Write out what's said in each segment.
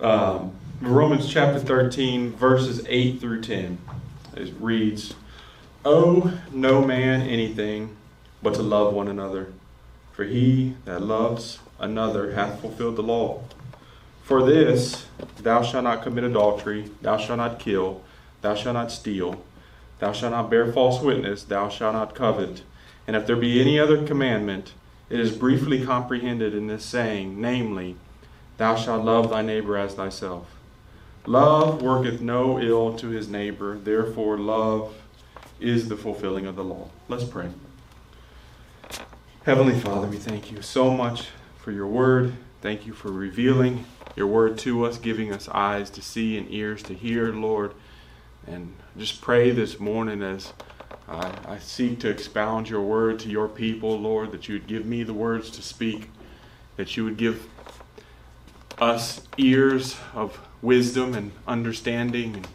um, Romans chapter 13, verses 8 through 10. It reads, Owe no man anything but to love one another, for he that loves another hath fulfilled the law. For this, thou shalt not commit adultery, thou shalt not kill, thou shalt not steal, thou shalt not bear false witness, thou shalt not covet. And if there be any other commandment, it is briefly comprehended in this saying, namely, Thou shalt love thy neighbor as thyself. Love worketh no ill to his neighbor, therefore, love is the fulfilling of the law. Let's pray. Heavenly Father, we thank you so much for your word. Thank you for revealing your word to us, giving us eyes to see and ears to hear, Lord. And just pray this morning as I, I seek to expound your word to your people, Lord, that you would give me the words to speak, that you would give us ears of wisdom and understanding. And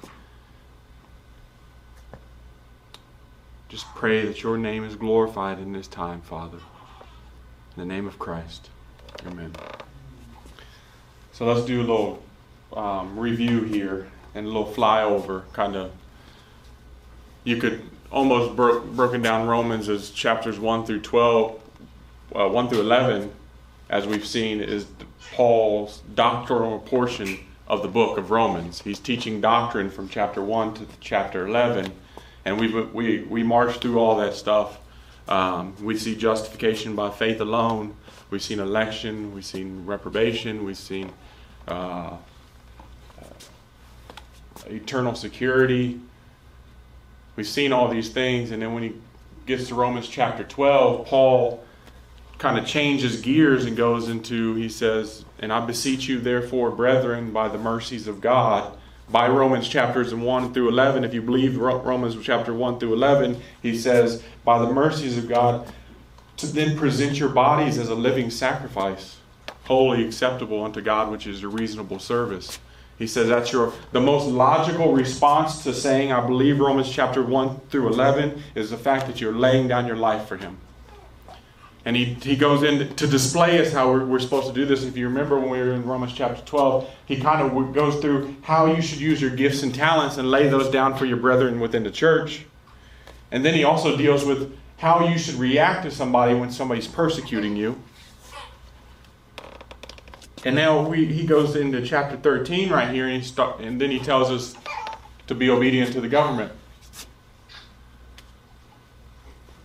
just pray that your name is glorified in this time, Father. In the name of Christ. Amen. So let's do a little um, review here and a little flyover, kind of. You could almost bro- broken down Romans as chapters 1 through 12, uh, 1 through 11, as we've seen, is Paul's doctrinal portion of the book of Romans. He's teaching doctrine from chapter 1 to chapter 11, and we we, we march through all that stuff. Um, we see justification by faith alone. We've seen election. We've seen reprobation. We've seen uh, eternal security. We've seen all these things, and then when he gets to Romans chapter 12, Paul kind of changes gears and goes into, he says, And I beseech you, therefore, brethren, by the mercies of God, by Romans chapters 1 through 11, if you believe Romans chapter 1 through 11, he says, By the mercies of God, to then present your bodies as a living sacrifice, wholly acceptable unto God, which is a reasonable service. He says that's your the most logical response to saying I believe Romans chapter 1 through 11 is the fact that you're laying down your life for him. And he, he goes in to display us how we're, we're supposed to do this. If you remember when we were in Romans chapter 12, he kind of goes through how you should use your gifts and talents and lay those down for your brethren within the church. And then he also deals with how you should react to somebody when somebody's persecuting you. And now we, he goes into chapter 13 right here, and, he start, and then he tells us to be obedient to the government.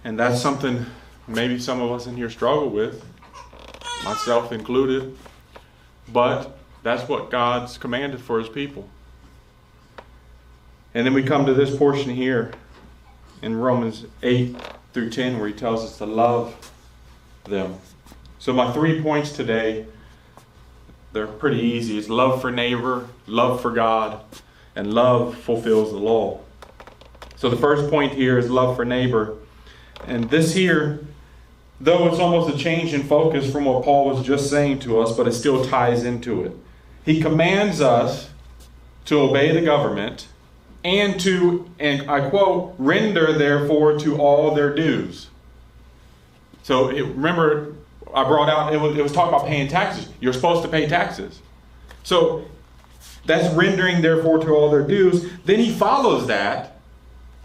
And that's something maybe some of us in here struggle with, myself included. But that's what God's commanded for his people. And then we come to this portion here in Romans 8 through 10 where he tells us to love them. So, my three points today they're pretty easy. It's love for neighbor, love for God, and love fulfills the law. So the first point here is love for neighbor. And this here, though it's almost a change in focus from what Paul was just saying to us, but it still ties into it. He commands us to obey the government and to, and I quote, render therefore to all their dues. So it, remember, I brought out, it was, it was talking about paying taxes. You're supposed to pay taxes. So that's rendering, therefore, to all their dues. Then he follows that.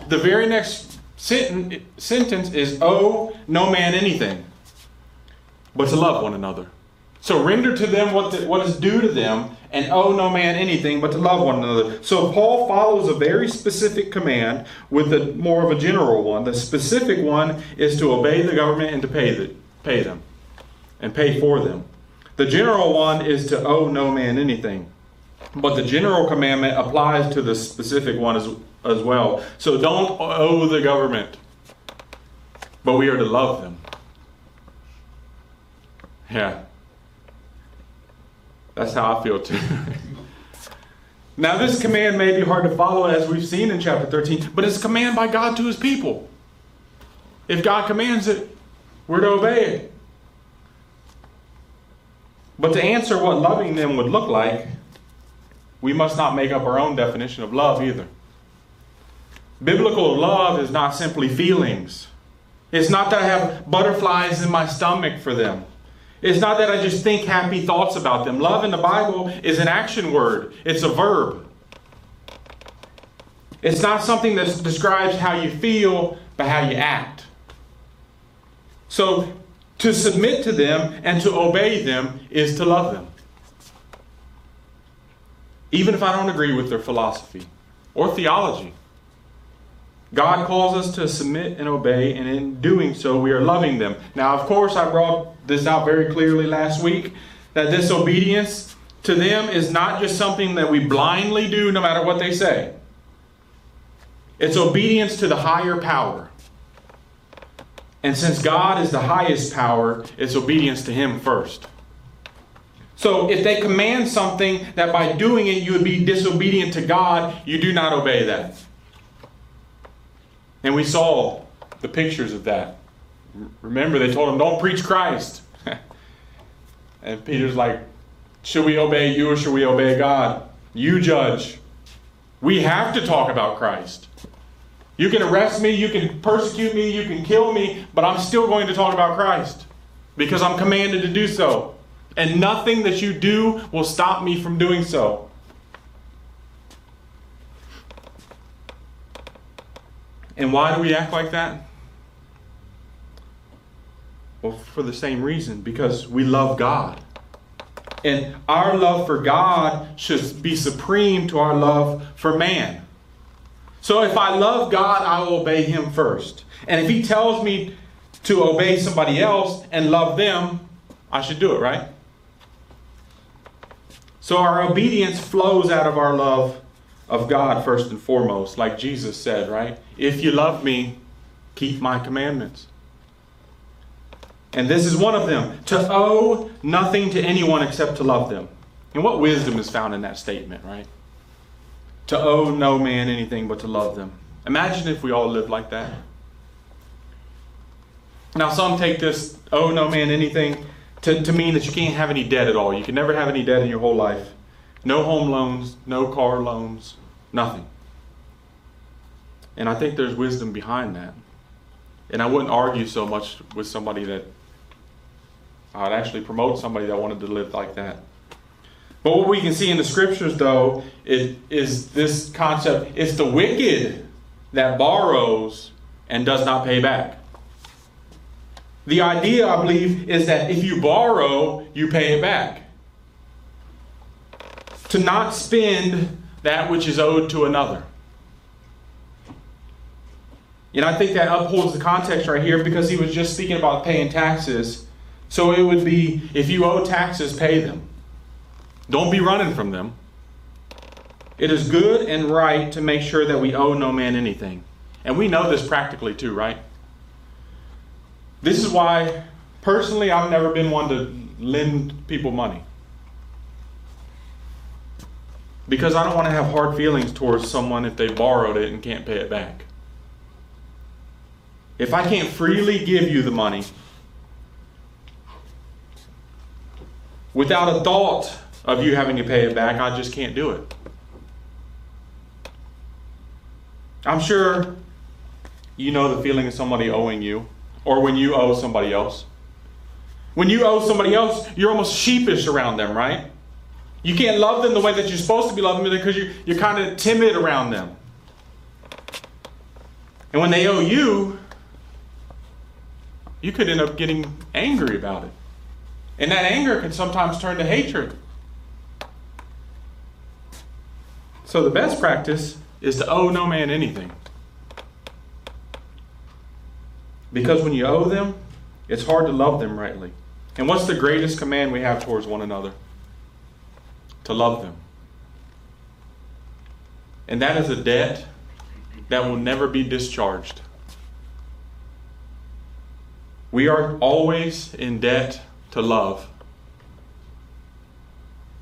The very next sentence is, owe no man anything, but to love one another. So render to them what, the, what is due to them, and owe no man anything but to love one another. So Paul follows a very specific command with a more of a general one. The specific one is to obey the government and to pay, the, pay them and pay for them. The general one is to owe no man anything. But the general commandment applies to the specific one as, as well. So don't owe the government, but we are to love them. Yeah. That's how I feel too. now, this command may be hard to follow as we've seen in chapter 13, but it's a command by God to his people. If God commands it, we're to obey it. But to answer what loving them would look like, we must not make up our own definition of love either. Biblical love is not simply feelings. It's not that I have butterflies in my stomach for them. It's not that I just think happy thoughts about them. Love in the Bible is an action word, it's a verb. It's not something that describes how you feel, but how you act. So, to submit to them and to obey them is to love them. Even if I don't agree with their philosophy or theology. God calls us to submit and obey, and in doing so, we are loving them. Now, of course, I brought this out very clearly last week that this obedience to them is not just something that we blindly do no matter what they say. It's obedience to the higher power. And since God is the highest power, it's obedience to Him first. So if they command something that by doing it you would be disobedient to God, you do not obey that. And we saw the pictures of that. Remember, they told him, don't preach Christ. and Peter's like, should we obey you or should we obey God? You judge. We have to talk about Christ. You can arrest me, you can persecute me, you can kill me, but I'm still going to talk about Christ because I'm commanded to do so. And nothing that you do will stop me from doing so. And why do we act like that? Well, for the same reason because we love God. And our love for God should be supreme to our love for man. So if I love God, I will obey Him first. And if He tells me to obey somebody else and love them, I should do it, right? So our obedience flows out of our love of God first and foremost, like Jesus said, right? If you love me, keep my commandments. And this is one of them to owe nothing to anyone except to love them. And what wisdom is found in that statement, right? to owe no man anything but to love them. Imagine if we all lived like that. Now, some take this owe no man anything to, to mean that you can't have any debt at all. You can never have any debt in your whole life. No home loans, no car loans, nothing. And I think there's wisdom behind that. And I wouldn't argue so much with somebody that I'd actually promote somebody that wanted to live like that. But what we can see in the scriptures, though, is, is this concept it's the wicked that borrows and does not pay back. The idea, I believe, is that if you borrow, you pay it back. To not spend that which is owed to another. And I think that upholds the context right here because he was just speaking about paying taxes. So it would be if you owe taxes, pay them. Don't be running from them. It is good and right to make sure that we owe no man anything. And we know this practically too, right? This is why, personally, I've never been one to lend people money. Because I don't want to have hard feelings towards someone if they borrowed it and can't pay it back. If I can't freely give you the money without a thought of you having to pay it back. I just can't do it. I'm sure you know the feeling of somebody owing you, or when you owe somebody else. When you owe somebody else, you're almost sheepish around them, right? You can't love them the way that you're supposed to be loving them because you're, you're kind of timid around them. And when they owe you, you could end up getting angry about it. And that anger can sometimes turn to hatred. So the best practice is to owe no man anything. Because when you owe them, it's hard to love them rightly. And what's the greatest command we have towards one another? To love them. And that is a debt that will never be discharged. We are always in debt to love.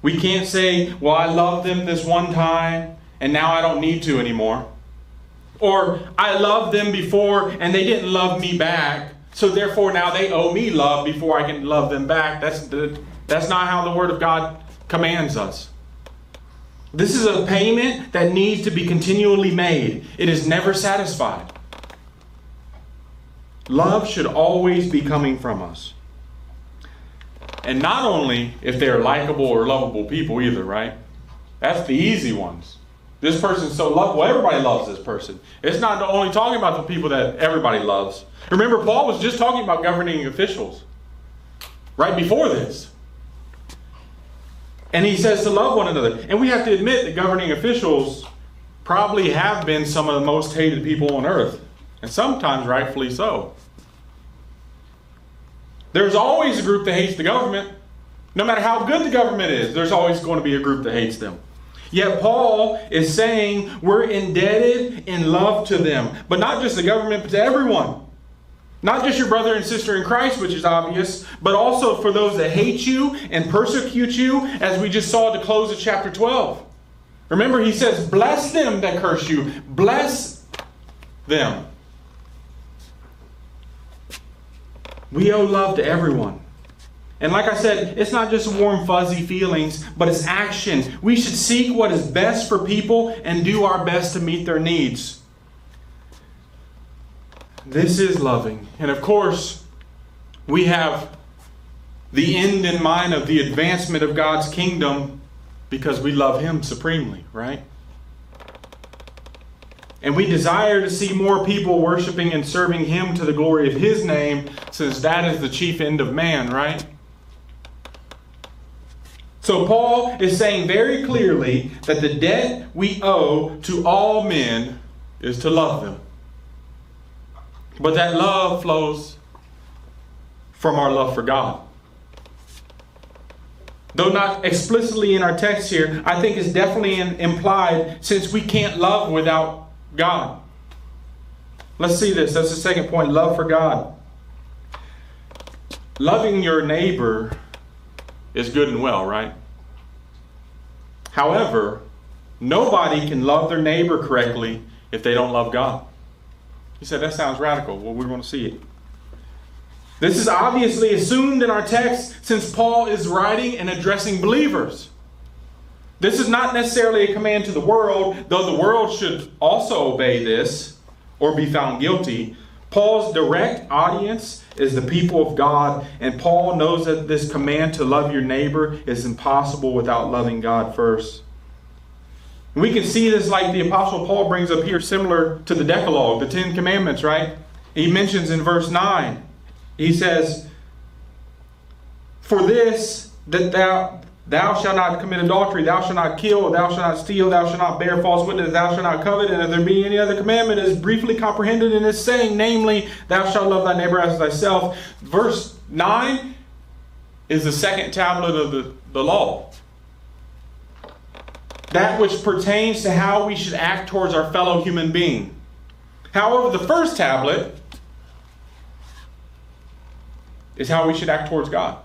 We can't say, well, I loved them this one time and now I don't need to anymore. Or I loved them before and they didn't love me back, so therefore now they owe me love before I can love them back. That's, the, that's not how the Word of God commands us. This is a payment that needs to be continually made, it is never satisfied. Love should always be coming from us. And not only if they're likable or lovable people either, right? That's the easy ones. This person's so lovable. Everybody loves this person. It's not only talking about the people that everybody loves. Remember, Paul was just talking about governing officials right before this. And he says to love one another. And we have to admit that governing officials probably have been some of the most hated people on earth. And sometimes rightfully so. There's always a group that hates the government. No matter how good the government is, there's always going to be a group that hates them. Yet Paul is saying we're indebted in love to them. But not just the government, but to everyone. Not just your brother and sister in Christ, which is obvious, but also for those that hate you and persecute you, as we just saw at the close of chapter 12. Remember, he says, Bless them that curse you, bless them. We owe love to everyone. And like I said, it's not just warm, fuzzy feelings, but it's action. We should seek what is best for people and do our best to meet their needs. This is loving. And of course, we have the end in mind of the advancement of God's kingdom because we love Him supremely, right? And we desire to see more people worshiping and serving Him to the glory of His name, since that is the chief end of man, right? So Paul is saying very clearly that the debt we owe to all men is to love them. But that love flows from our love for God. Though not explicitly in our text here, I think it's definitely in, implied since we can't love without God. Let's see this. That's the second point love for God. Loving your neighbor is good and well, right? However, nobody can love their neighbor correctly if they don't love God. He said, That sounds radical. Well, we're going to see it. This is obviously assumed in our text since Paul is writing and addressing believers. This is not necessarily a command to the world, though the world should also obey this or be found guilty. Paul's direct audience is the people of God, and Paul knows that this command to love your neighbor is impossible without loving God first. We can see this like the Apostle Paul brings up here, similar to the Decalogue, the Ten Commandments, right? He mentions in verse 9, he says, For this, that thou Thou shalt not commit adultery, thou shalt not kill, thou shalt not steal, thou shalt not bear false witness, thou shalt not covet, and if there be any other commandment is briefly comprehended in this saying, namely, thou shalt love thy neighbor as thyself. Verse 9 is the second tablet of the, the law. That which pertains to how we should act towards our fellow human being. However, the first tablet is how we should act towards God.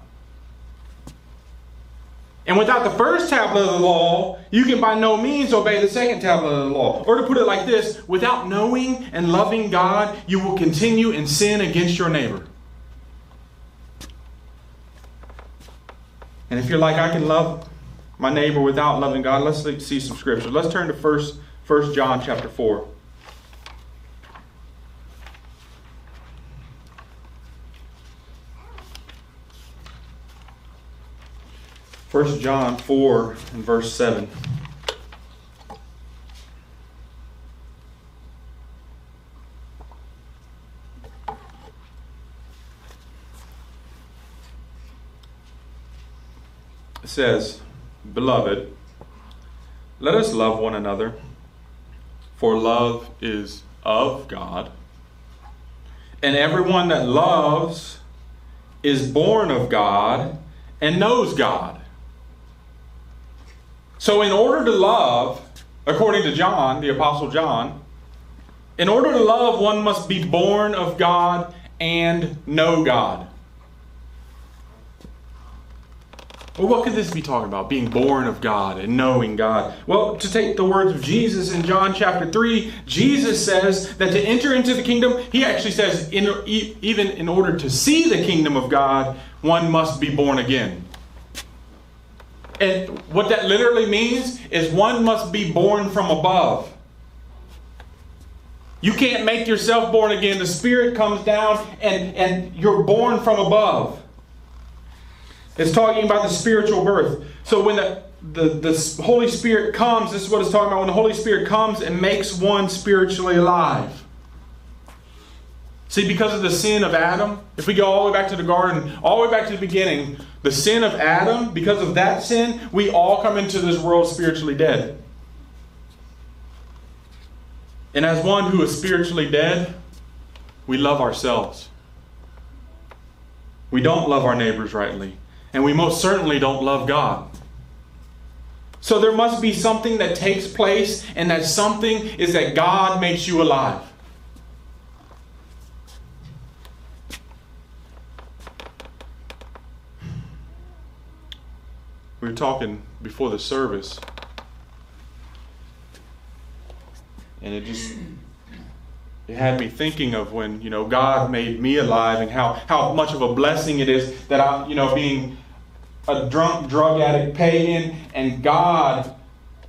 And without the first tablet of the law, you can by no means obey the second tablet of the law. Or to put it like this without knowing and loving God, you will continue in sin against your neighbor. And if you're like, I can love my neighbor without loving God, let's see some scripture. Let's turn to 1 First John chapter 4. First John 4 and verse 7. It says, Beloved, let us love one another, for love is of God. And everyone that loves is born of God and knows God. So, in order to love, according to John, the Apostle John, in order to love, one must be born of God and know God. Well, what could this be talking about? Being born of God and knowing God. Well, to take the words of Jesus in John chapter 3, Jesus says that to enter into the kingdom, he actually says, in, even in order to see the kingdom of God, one must be born again. And what that literally means is one must be born from above. You can't make yourself born again. The Spirit comes down and, and you're born from above. It's talking about the spiritual birth. So when the, the, the Holy Spirit comes, this is what it's talking about. When the Holy Spirit comes and makes one spiritually alive. See, because of the sin of Adam, if we go all the way back to the garden, all the way back to the beginning, the sin of Adam, because of that sin, we all come into this world spiritually dead. And as one who is spiritually dead, we love ourselves. We don't love our neighbors rightly. And we most certainly don't love God. So there must be something that takes place, and that something is that God makes you alive. We were talking before the service, and it just it had me thinking of when you know God made me alive and how how much of a blessing it is that I you know being a drunk drug addict pagan and God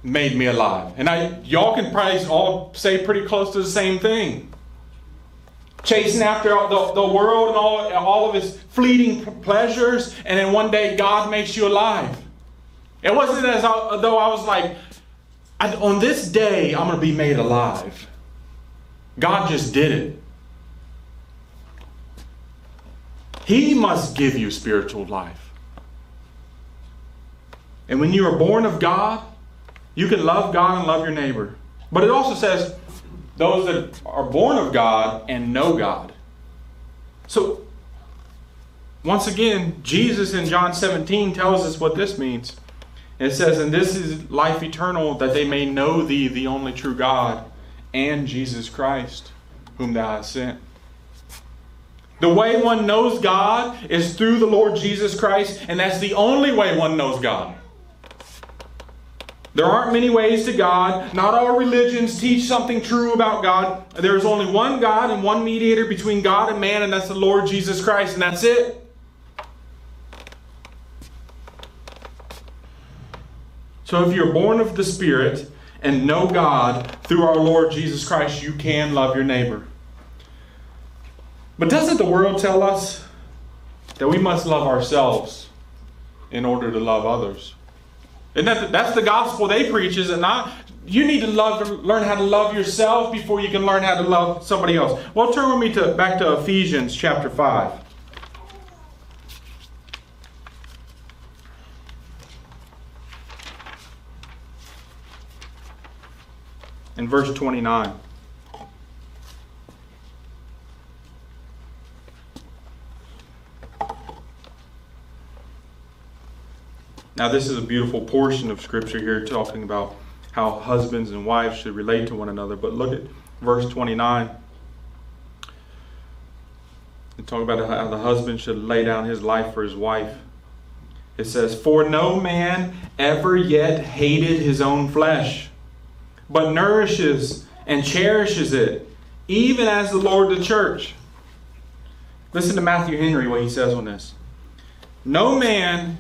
made me alive. And I y'all can probably all say pretty close to the same thing. Chasing after the, the world and all, all of its fleeting pleasures, and then one day God makes you alive. It wasn't as though I was like, on this day, I'm going to be made alive. God just did it. He must give you spiritual life. And when you are born of God, you can love God and love your neighbor. But it also says those that are born of God and know God. So, once again, Jesus in John 17 tells us what this means. It says, And this is life eternal, that they may know thee, the only true God, and Jesus Christ, whom thou hast sent. The way one knows God is through the Lord Jesus Christ, and that's the only way one knows God. There aren't many ways to God. Not all religions teach something true about God. There is only one God and one mediator between God and man, and that's the Lord Jesus Christ, and that's it. So if you're born of the Spirit and know God through our Lord Jesus Christ, you can love your neighbor. But doesn't the world tell us that we must love ourselves in order to love others? And that, that's the gospel they preach, is it not? You need to love, learn how to love yourself before you can learn how to love somebody else. Well, turn with me to, back to Ephesians chapter 5. in verse 29. Now, this is a beautiful portion of Scripture here talking about how husbands and wives should relate to one another. But look at verse 29. And talk about how the husband should lay down his life for his wife. It says, For no man ever yet hated his own flesh but nourishes and cherishes it, even as the Lord the church. Listen to Matthew Henry, what he says on this. No man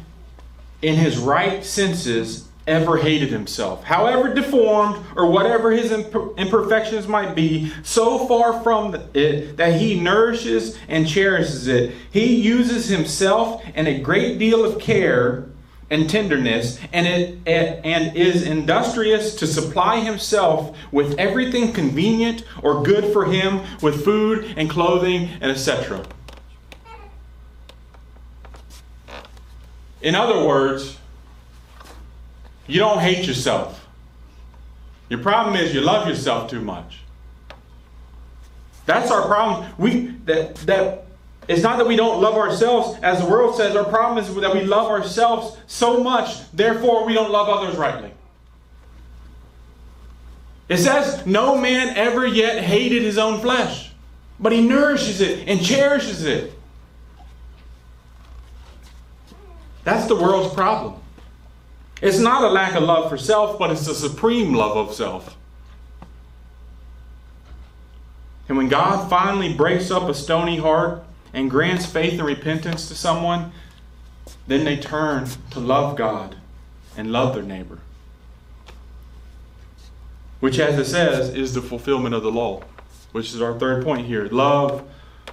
in his right senses ever hated himself, however deformed or whatever his imperfections might be, so far from it that he nourishes and cherishes it. He uses himself and a great deal of care and tenderness, and, it, and is industrious to supply himself with everything convenient or good for him, with food and clothing and etc. In other words, you don't hate yourself. Your problem is you love yourself too much. That's our problem. We that that it's not that we don't love ourselves, as the world says. Our problem is that we love ourselves so much, therefore we don't love others rightly. It says, No man ever yet hated his own flesh, but he nourishes it and cherishes it. That's the world's problem. It's not a lack of love for self, but it's a supreme love of self. And when God finally breaks up a stony heart and grants faith and repentance to someone, then they turn to love God and love their neighbor. Which, as it says, is the fulfillment of the law, which is our third point here. Love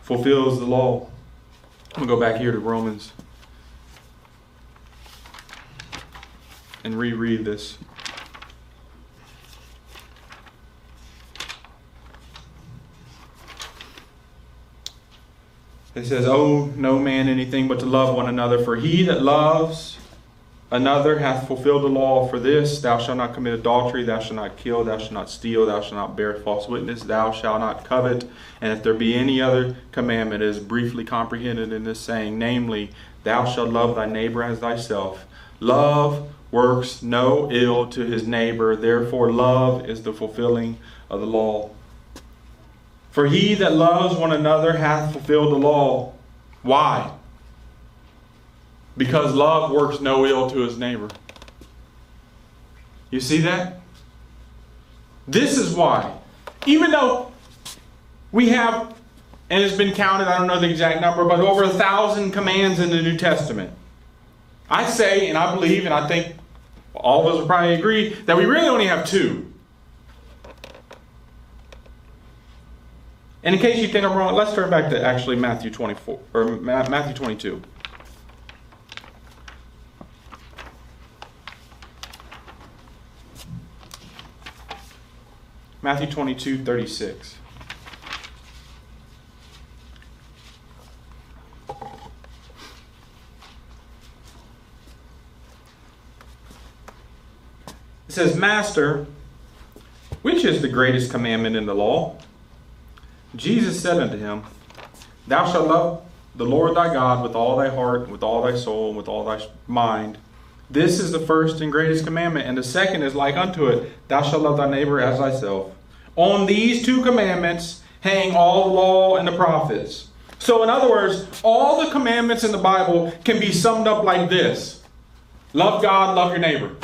fulfills the law. I'm going to go back here to Romans and reread this. It says, Owe no man anything but to love one another, for he that loves another hath fulfilled the law for this Thou shalt not commit adultery, thou shalt not kill, thou shalt not steal, thou shalt not bear false witness, thou shalt not covet. And if there be any other commandment, it is briefly comprehended in this saying, namely, Thou shalt love thy neighbor as thyself. Love works no ill to his neighbor, therefore, love is the fulfilling of the law. For he that loves one another hath fulfilled the law. Why? Because love works no ill to his neighbor. You see that? This is why. Even though we have, and it's been counted, I don't know the exact number, but over a thousand commands in the New Testament. I say, and I believe, and I think all of us will probably agree, that we really only have two. And in case you think I'm wrong, let's turn back to actually Matthew 24 or Matthew 22. Matthew 22, 36. Says, Master, which is the greatest commandment in the law? Jesus said unto him, Thou shalt love the Lord thy God with all thy heart, with all thy soul, and with all thy mind. This is the first and greatest commandment, and the second is like unto it Thou shalt love thy neighbor as thyself. On these two commandments hang all the law and the prophets. So, in other words, all the commandments in the Bible can be summed up like this Love God, love your neighbor.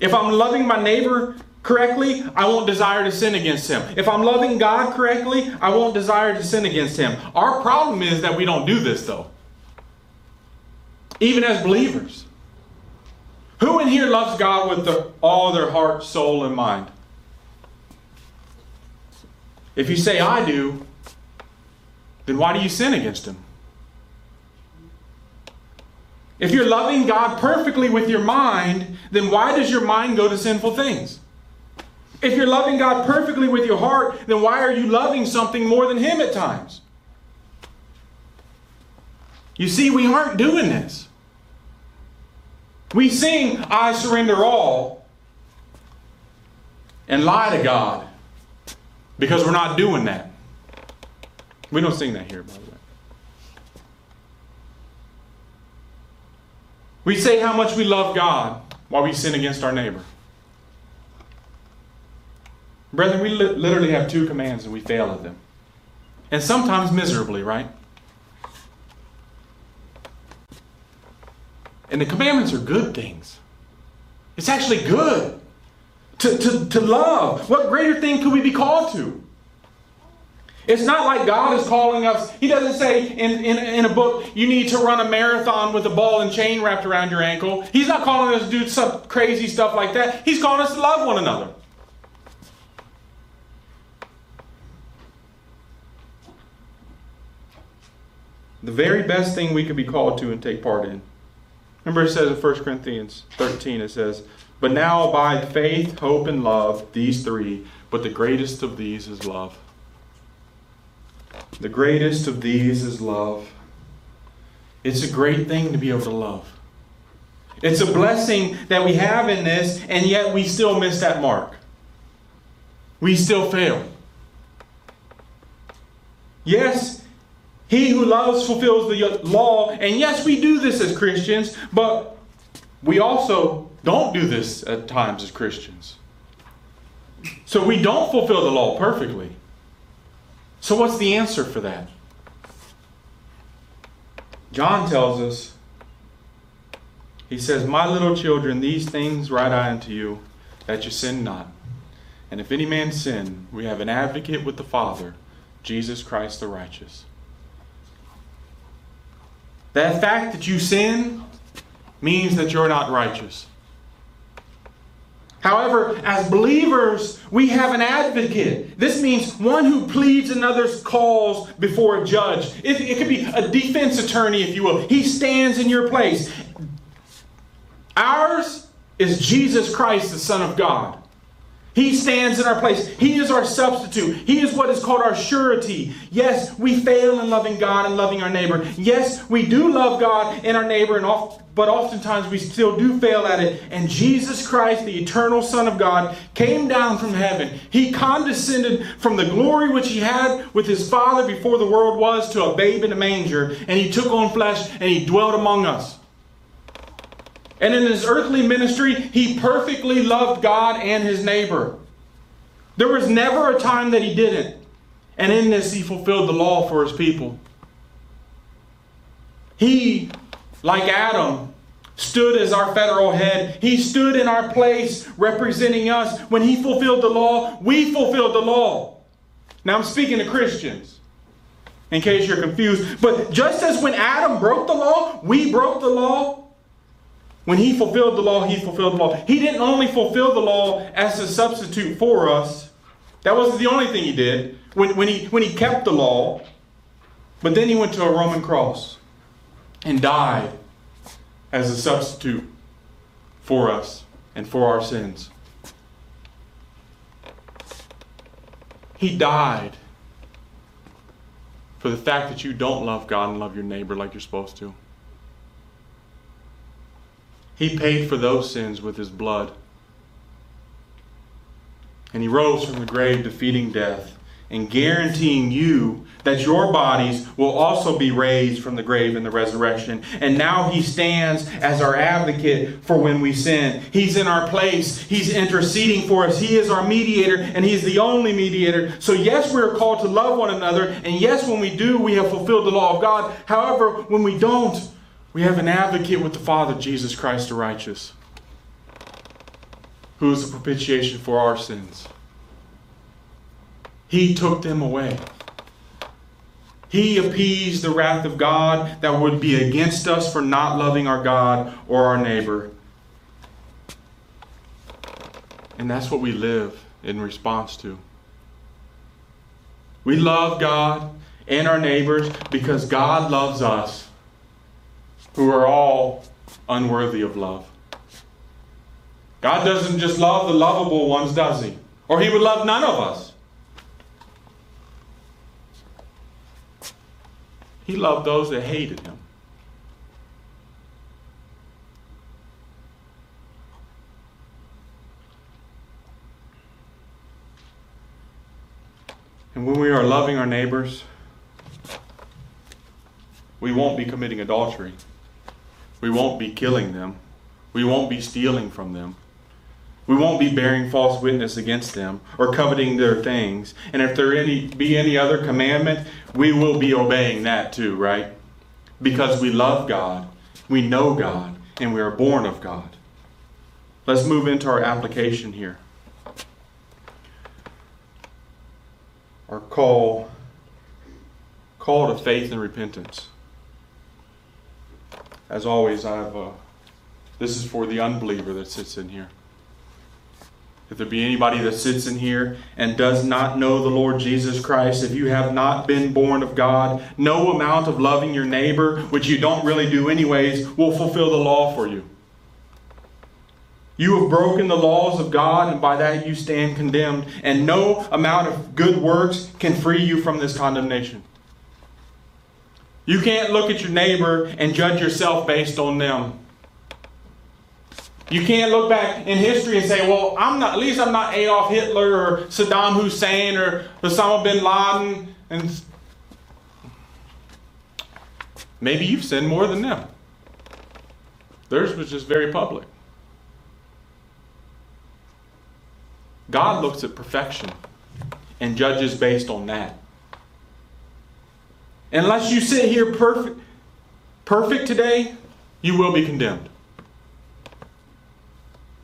If I'm loving my neighbor correctly, I won't desire to sin against him. If I'm loving God correctly, I won't desire to sin against him. Our problem is that we don't do this, though. Even as believers. Who in here loves God with the, all their heart, soul, and mind? If you say, I do, then why do you sin against him? If you're loving God perfectly with your mind, then why does your mind go to sinful things? If you're loving God perfectly with your heart, then why are you loving something more than Him at times? You see, we aren't doing this. We sing, I surrender all, and lie to God because we're not doing that. We don't sing that here, by the way. We say how much we love God while we sin against our neighbor. Brethren, we li- literally have two commands and we fail at them. And sometimes miserably, right? And the commandments are good things. It's actually good to, to, to love. What greater thing could we be called to? It's not like God is calling us. He doesn't say in, in, in a book, you need to run a marathon with a ball and chain wrapped around your ankle. He's not calling us to do some crazy stuff like that. He's calling us to love one another. the very best thing we could be called to and take part in. Remember, it says in 1 Corinthians 13, it says, But now abide faith, hope, and love, these three, but the greatest of these is love. The greatest of these is love. It's a great thing to be able to love. It's a blessing that we have in this, and yet we still miss that mark. We still fail. Yes, he who loves fulfills the law. And yes, we do this as Christians, but we also don't do this at times as Christians. So we don't fulfill the law perfectly. So, what's the answer for that? John tells us, he says, My little children, these things write I unto you, that you sin not. And if any man sin, we have an advocate with the Father, Jesus Christ the righteous. That fact that you sin means that you're not righteous. However, as believers, we have an advocate. This means one who pleads another's cause before a judge. It, it could be a defense attorney, if you will. He stands in your place. Ours is Jesus Christ, the Son of God. He stands in our place. He is our substitute. He is what is called our surety. Yes, we fail in loving God and loving our neighbor. Yes, we do love God and our neighbor, and oft, but oftentimes we still do fail at it. And Jesus Christ, the eternal Son of God, came down from heaven. He condescended from the glory which he had with his Father before the world was to a babe in a manger, and he took on flesh and he dwelt among us. And in his earthly ministry, he perfectly loved God and his neighbor. There was never a time that he didn't. And in this, he fulfilled the law for his people. He, like Adam, stood as our federal head. He stood in our place, representing us. When he fulfilled the law, we fulfilled the law. Now I'm speaking to Christians, in case you're confused. But just as when Adam broke the law, we broke the law. When he fulfilled the law, he fulfilled the law. He didn't only fulfill the law as a substitute for us. That wasn't the only thing he did when, when, he, when he kept the law. But then he went to a Roman cross and died as a substitute for us and for our sins. He died for the fact that you don't love God and love your neighbor like you're supposed to. He paid for those sins with his blood. And he rose from the grave, defeating death and guaranteeing you that your bodies will also be raised from the grave in the resurrection. And now he stands as our advocate for when we sin. He's in our place. He's interceding for us. He is our mediator, and he's the only mediator. So, yes, we're called to love one another. And yes, when we do, we have fulfilled the law of God. However, when we don't, we have an advocate with the Father, Jesus Christ the righteous, who is the propitiation for our sins. He took them away. He appeased the wrath of God that would be against us for not loving our God or our neighbor. And that's what we live in response to. We love God and our neighbors because God loves us who are all unworthy of love. God doesn't just love the lovable ones, does He? Or He would love none of us. He loved those that hated Him. And when we are loving our neighbors, we won't be committing adultery. We won't be killing them. We won't be stealing from them. We won't be bearing false witness against them or coveting their things. And if there any, be any other commandment, we will be obeying that too, right? Because we love God, we know God, and we are born of God. Let's move into our application here. Our call, call to faith and repentance. As always, I've uh, this is for the unbeliever that sits in here. If there be anybody that sits in here and does not know the Lord Jesus Christ, if you have not been born of God, no amount of loving your neighbor, which you don't really do anyways, will fulfill the law for you. You have broken the laws of God, and by that you stand condemned, and no amount of good works can free you from this condemnation. You can't look at your neighbor and judge yourself based on them. You can't look back in history and say, well, I'm not, at least I'm not Adolf Hitler or Saddam Hussein or Osama bin Laden. And maybe you've sinned more than them. Theirs was just very public. God looks at perfection and judges based on that. Unless you sit here perfect, perfect today, you will be condemned.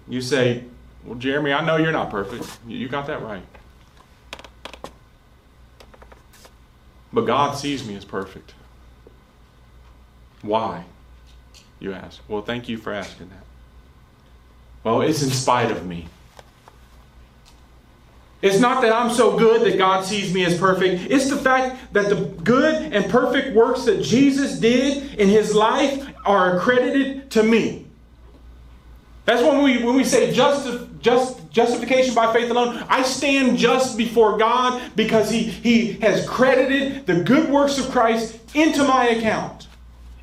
You say, Well, Jeremy, I know you're not perfect. You got that right. But God sees me as perfect. Why? You ask. Well, thank you for asking that. Well, it's in spite of me. It's not that I'm so good that God sees me as perfect. It's the fact that the good and perfect works that Jesus did in his life are accredited to me. That's when we when we say just, just justification by faith alone. I stand just before God because He He has credited the good works of Christ into my account.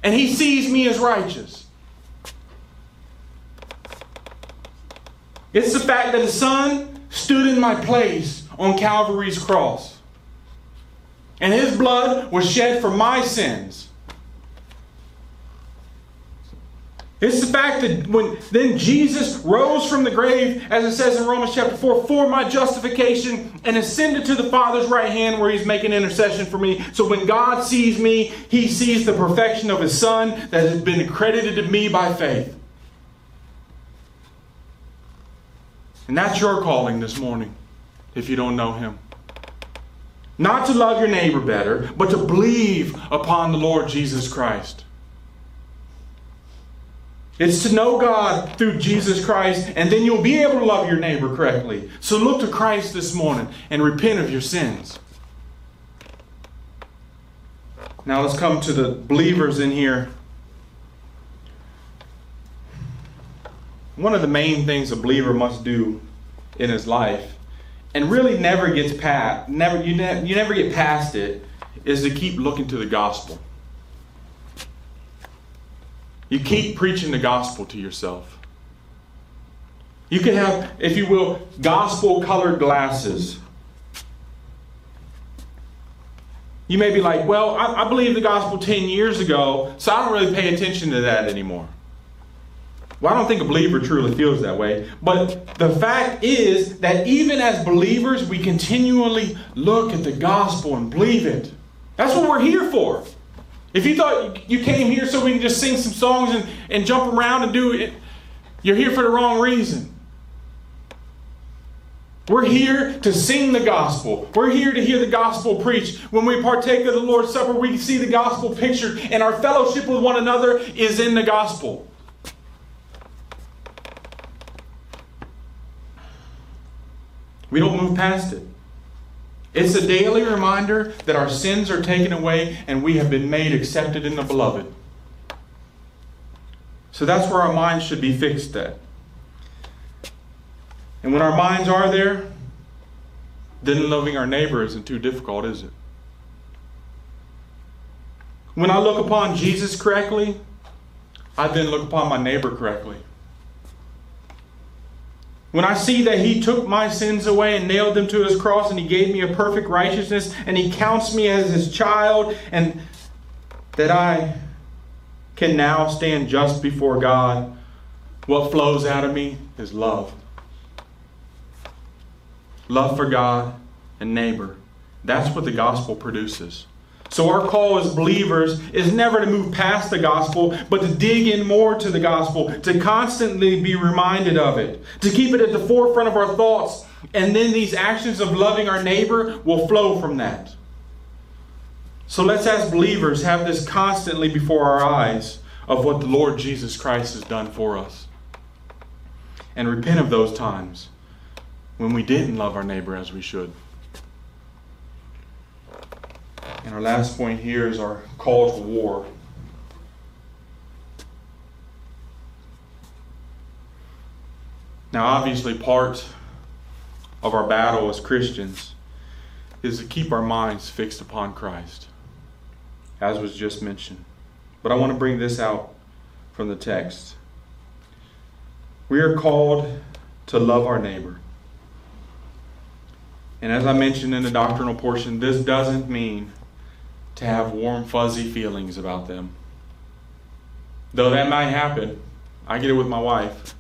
And He sees me as righteous. It's the fact that the Son stood in my place on Calvary's cross. And his blood was shed for my sins. It's the fact that when then Jesus rose from the grave, as it says in Romans chapter 4, for my justification and ascended to the Father's right hand where he's making intercession for me. So when God sees me, he sees the perfection of his Son that has been accredited to me by faith. And that's your calling this morning if you don't know him. Not to love your neighbor better, but to believe upon the Lord Jesus Christ. It's to know God through Jesus Christ, and then you'll be able to love your neighbor correctly. So look to Christ this morning and repent of your sins. Now let's come to the believers in here. One of the main things a believer must do in his life, and really never gets past, never you, ne- you never get past it, is to keep looking to the gospel. You keep preaching the gospel to yourself. You can have, if you will, gospel colored glasses. You may be like, well, I, I, the gospel 10 years ago, so I don't really pay attention to that anymore. Well, I don't think a believer truly feels that way. But the fact is that even as believers, we continually look at the gospel and believe it. That's what we're here for. If you thought you came here so we can just sing some songs and, and jump around and do it, you're here for the wrong reason. We're here to sing the gospel. We're here to hear the gospel preached. When we partake of the Lord's Supper, we see the gospel pictured, and our fellowship with one another is in the gospel. We don't move past it. It's a daily reminder that our sins are taken away and we have been made accepted in the beloved. So that's where our minds should be fixed at. And when our minds are there, then loving our neighbor isn't too difficult, is it? When I look upon Jesus correctly, I then look upon my neighbor correctly. When I see that He took my sins away and nailed them to His cross, and He gave me a perfect righteousness, and He counts me as His child, and that I can now stand just before God, what flows out of me is love. Love for God and neighbor. That's what the gospel produces. So, our call as believers is never to move past the gospel, but to dig in more to the gospel, to constantly be reminded of it, to keep it at the forefront of our thoughts. And then these actions of loving our neighbor will flow from that. So, let's, as believers, have this constantly before our eyes of what the Lord Jesus Christ has done for us. And repent of those times when we didn't love our neighbor as we should. And our last point here is our call to war. Now, obviously, part of our battle as Christians is to keep our minds fixed upon Christ, as was just mentioned. But I want to bring this out from the text. We are called to love our neighbor. And as I mentioned in the doctrinal portion, this doesn't mean to have warm, fuzzy feelings about them. Though that might happen. I get it with my wife.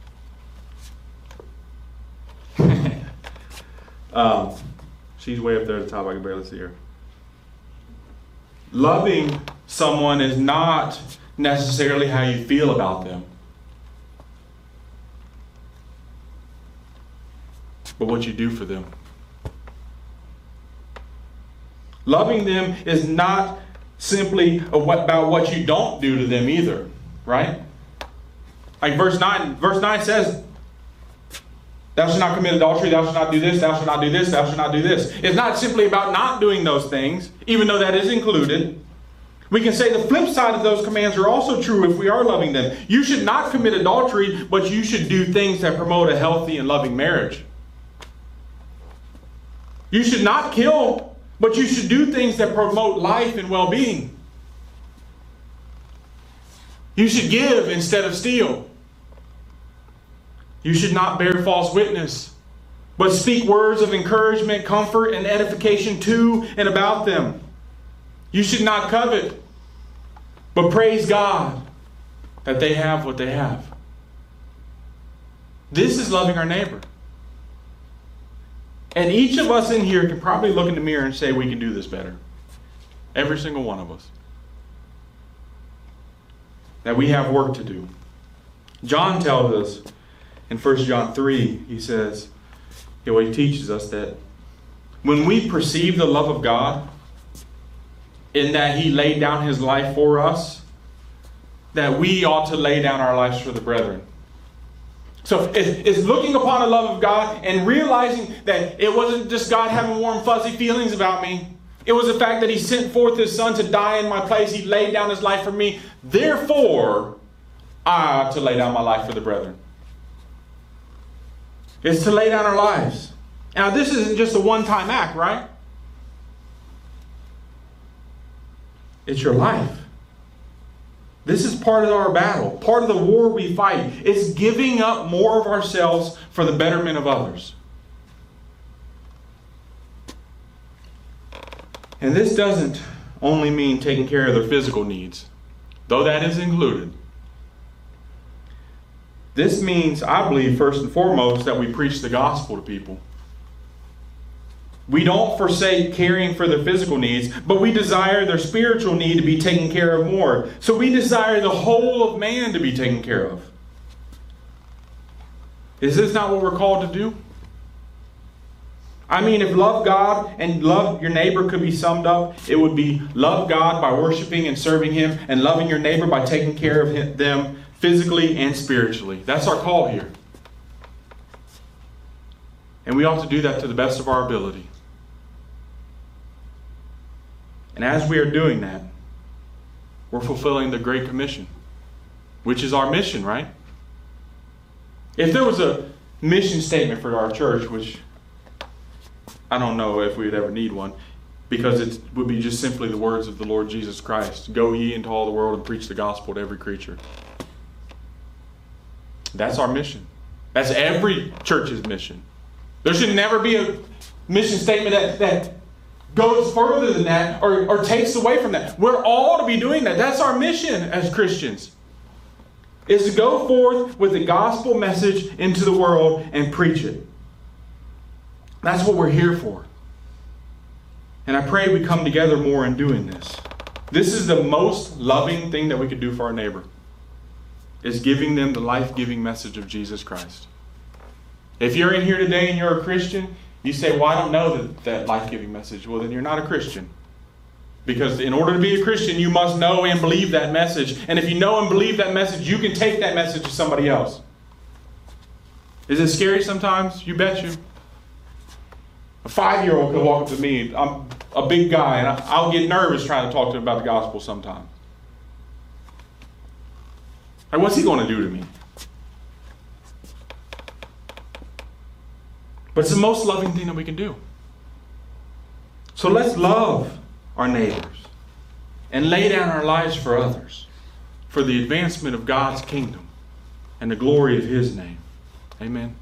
um, she's way up there at the top. I can barely see her. Loving someone is not necessarily how you feel about them, but what you do for them. Loving them is not simply about what you don't do to them either, right? Like verse 9, verse 9 says, Thou shalt not commit adultery, thou shalt not do this, thou shalt not do this, thou shalt not do this. It's not simply about not doing those things, even though that is included, We can say the flip side of those commands are also true if we are loving them. You should not commit adultery, but you should do things that promote a healthy and loving marriage. You should not kill, but you should do things that promote life and well being. You should give instead of steal. You should not bear false witness, but speak words of encouragement, comfort, and edification to and about them. You should not covet, but praise God that they have what they have. This is loving our neighbor. And each of us in here can probably look in the mirror and say, we can do this better. Every single one of us. That we have work to do. John tells us in 1 John 3, he says, he teaches us that when we perceive the love of God, in that he laid down his life for us, that we ought to lay down our lives for the brethren. So it's, looking upon the love of God and realizing that it wasn't just God having warm, fuzzy feelings about me. It was the fact that He sent forth His Son to die in my place. He laid down His life for me. Therefore, I ought to lay down my life for the brethren. It's to lay down our lives. Now, this isn't just a one time act, right? It's your life. This is part of our battle, part of the war we fight. It's giving up more of ourselves for the betterment of others. And this doesn't only mean taking care of their physical needs, though that is included. This means, I believe, first and foremost, that we preach the gospel to people. We don't forsake caring for their physical needs, but we desire their spiritual need to be taken care of more. So we desire the whole of man to be taken care of. Is this not what we're called to do? I mean, if love God and love your neighbor could be summed up, it would be love God by worshiping and serving Him, and loving your neighbor by taking care of them physically and spiritually. That's our call here. And we ought to do that to the best of our ability. And as we are doing that, we're fulfilling the Great Commission, which is our mission, right? If there was a mission statement for our church, which I don't know if we'd ever need one, because it would be just simply the words of the Lord Jesus Christ Go ye into all the world and preach the gospel to every creature. That's our mission. That's every church's mission. There should never be a mission statement that, that goes further than that or, or takes away from that. We're all to be doing that. That's our mission as Christians. Is to go forth with the gospel message into the world and preach it. That's what we're here for. And I pray we come together more in doing this. This is the most loving thing that we could do for our neighbor. Is giving them the life-giving message of Jesus Christ. If you're in here today and you're a Christian, you say, Well, I don't know that, that life giving message. Well, then you're not a Christian. Because in order to be a Christian, you must know and believe that message. And if you know and believe that message, you can take that message to somebody else. Is it scary sometimes? You bet you. A five year old could walk up to me. I'm a big guy, and I'll get nervous trying to talk to him about the gospel sometimes. Like, what's he going to do to me? But it's the most loving thing that we can do. So let's love our neighbors and lay down our lives for others for the advancement of God's kingdom and the glory of His name. Amen.